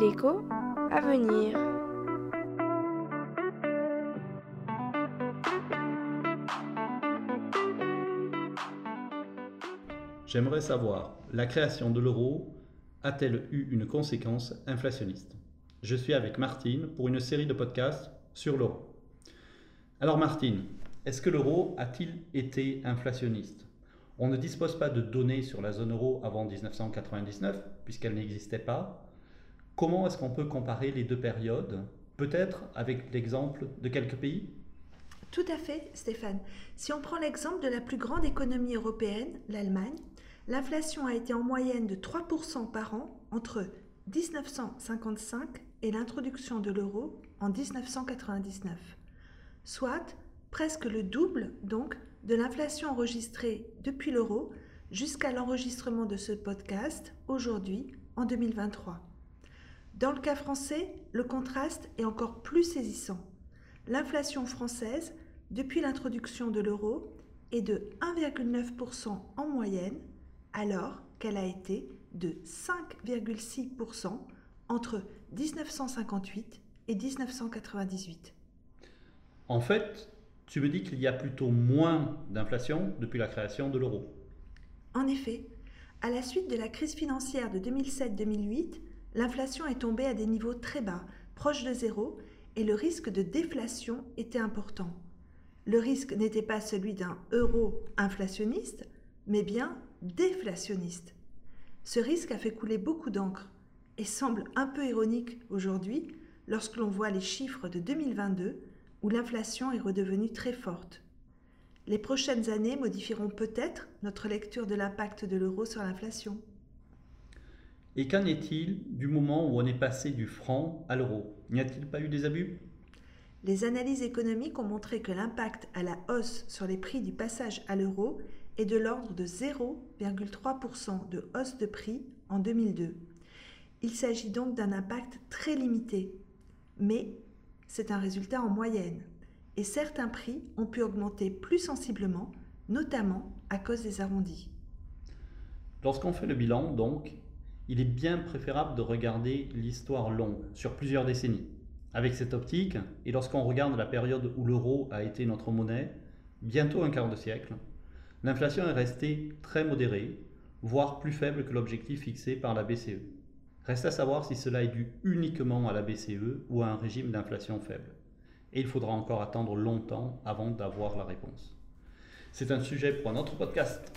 L'écho à venir. J'aimerais savoir, la création de l'euro a-t-elle eu une conséquence inflationniste? Je suis avec Martine pour une série de podcasts sur l'euro. Alors Martine, est-ce que l'euro a-t-il été inflationniste? On ne dispose pas de données sur la zone euro avant 1999, puisqu'elle n'existait pas. Comment est-ce qu'on peut comparer les deux périodes Peut-être avec l'exemple de quelques pays? Tout à fait, Stéphane. Si on prend l'exemple de la plus grande économie européenne, l'Allemagne, l'inflation a été en moyenne de 3% par an entre 1955 et l'introduction de l'euro en 1999, soit presque le double donc de l'inflation enregistrée depuis l'euro jusqu'à l'enregistrement de ce podcast aujourd'hui en 2023. Dans le cas français, le contraste est encore plus saisissant. L'inflation française, depuis l'introduction de l'euro, est de 1,9% en moyenne, alors qu'elle a été de 5,6% entre 1958 et 1998. En fait, tu me dis qu'il y a plutôt moins d'inflation depuis la création de l'euro. En effet, à la suite de la crise financière de 2007-2008, l'inflation est tombée à des niveaux très bas, proches de zéro, et le risque de déflation était important. Le risque n'était pas celui d'un euro inflationniste, mais bien déflationniste. Ce risque a fait couler beaucoup d'encre et semble un peu ironique aujourd'hui lorsque l'on voit les chiffres de 2022 où l'inflation est redevenue très forte. Les prochaines années modifieront peut-être notre lecture de l'impact de l'euro sur l'inflation. Et qu'en est-il du moment où on est passé du franc à l'euro? N'y a-t-il pas eu des abus? Les analyses économiques ont montré que l'impact à la hausse sur les prix du passage à l'euro est de l'ordre de 0,3% de hausse de prix en 2002. Il s'agit donc d'un impact très limité, mais c'est un résultat en moyenne. Et certains prix ont pu augmenter plus sensiblement, notamment à cause des arrondis. Lorsqu'on fait le bilan, donc, il est bien préférable de regarder l'histoire longue, sur plusieurs décennies. Avec cette optique, et lorsqu'on regarde la période où l'euro a été notre monnaie, bientôt un quart de siècle, l'inflation est restée très modérée, voire plus faible que l'objectif fixé par la BCE. Reste à savoir si cela est dû uniquement à la BCE ou à un régime d'inflation faible. Et il faudra encore attendre longtemps avant d'avoir la réponse. C'est un sujet pour un autre podcast.